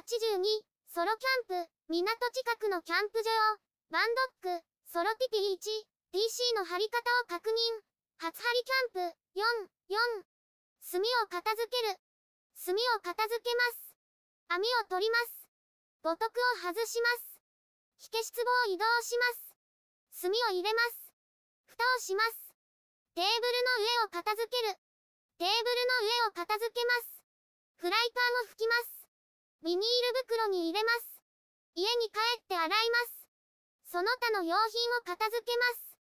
82、ソロキャンプ、港近くのキャンプ場、バンドック、ソロティピ1、PC の貼り方を確認、初張りキャンプ、4、4、炭を片付ける、炭を片付けます。網を取ります。母徳を外します。火消し壺を移動します。炭を入れます。蓋をします。テーブルの上を片付ける。テーブルの上を片付けます。フライパンを拭きます。ビニール袋に入れます。家に帰って洗います。その他の用品を片付けます。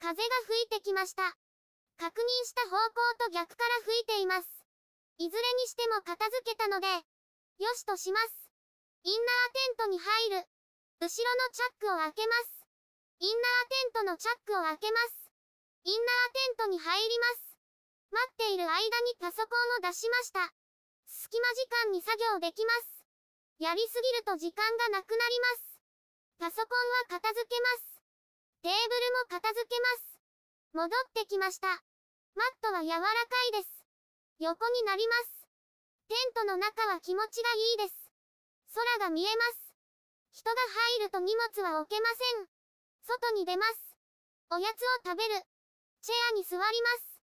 風が吹いてきました。確認した方向と逆から吹いています。いずれにしても片付けたので、よしとします。インナーテントに入る。後ろのチャックを開けます。インナーテントのチャックを開けます。インナーテントに入ります。待っている間にパソコンを出しました。隙間時間に作業できます。やりすぎると時間がなくなります。パソコンは片付けます。テーブルも片付けます。戻ってきました。マットは柔らかいです。横になります。テントの中は気持ちがいいです。空が見えます。人が入ると荷物は置けません。外に出ます。おやつを食べる。チェアに座ります。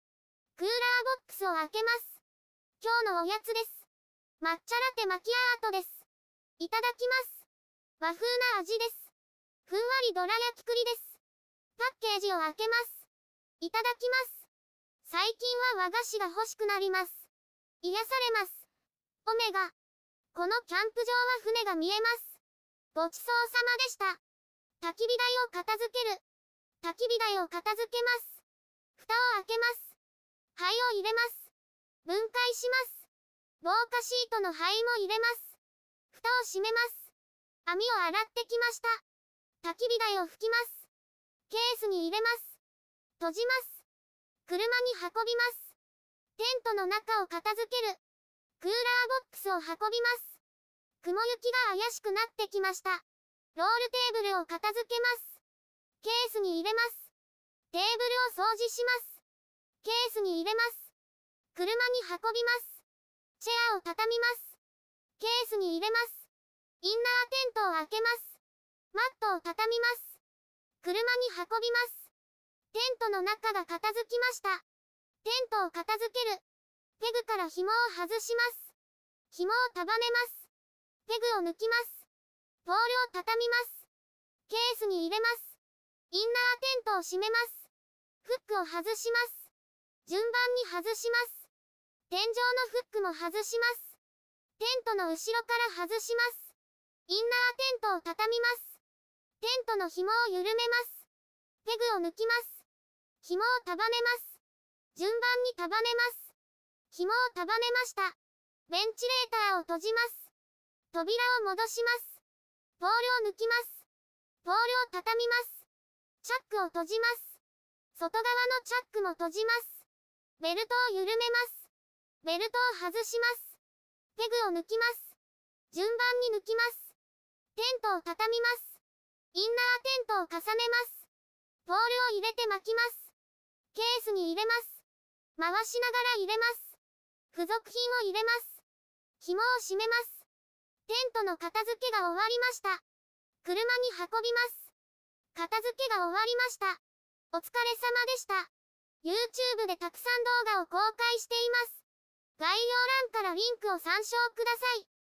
クーラーボックスを開けます。今日のおやつです。抹茶ラテマキアートです。いただきます。和風な味です。ふんわりどら焼き栗です。パッケージを開けます。いただきます。最近は和菓子が欲しくなります。癒されます。オメガ。このキャンプ場は船が見えます。ごちそうさまでした。焚き火台を片付ける。焚き火台を片付けます。蓋を開けます。灰を入れます。分解します。防火シートの灰も入れます。蓋を閉めます。網を洗ってきました。焚き火台を拭きます。ケースに入れます。閉じます。車に運びます。テントの中を片付ける。クーラーボックスを運びます。雲行きが怪しくなってきました。ロールテーブルを片付けます。ケースに入れます。テーブルを掃除します。ケースに入れます。車に運びます。チェアを畳みます。ケースに入れます。インナーテントを開けます。マットを畳みます。車に運びます。テントの中が片付きました。テントを片付ける。ペグから紐を外します。紐を束ねます。ペグを抜きます。ポールを畳みます。ケースに入れます。インナーテントを閉めます。フックを外します。順番に外します。天井のフックも外します。テントの後ろから外します。インナーテントを畳みます。テントの紐を緩めます。ペグを抜きます。紐を束ねます。順番に束ねます。紐を束ねました。ベンチレーターを閉じます。扉を戻します。ポールを抜きます。ポールを畳みます。チャックを閉じます。外側のチャックも閉じます。ベルトを緩めます。ベルトを外します。ペグを抜きます。順番に抜きます。テントを畳みます。インナーテントを重ねます。ポールを入れて巻きます。ケースに入れます。回しながら入れます。付属品を入れます。紐を締めます。テントの片付けが終わりました。車に運びます。片付けが終わりました。お疲れ様でした。YouTube でたくさん動画を公開しています。概要欄からリンクを参照ください。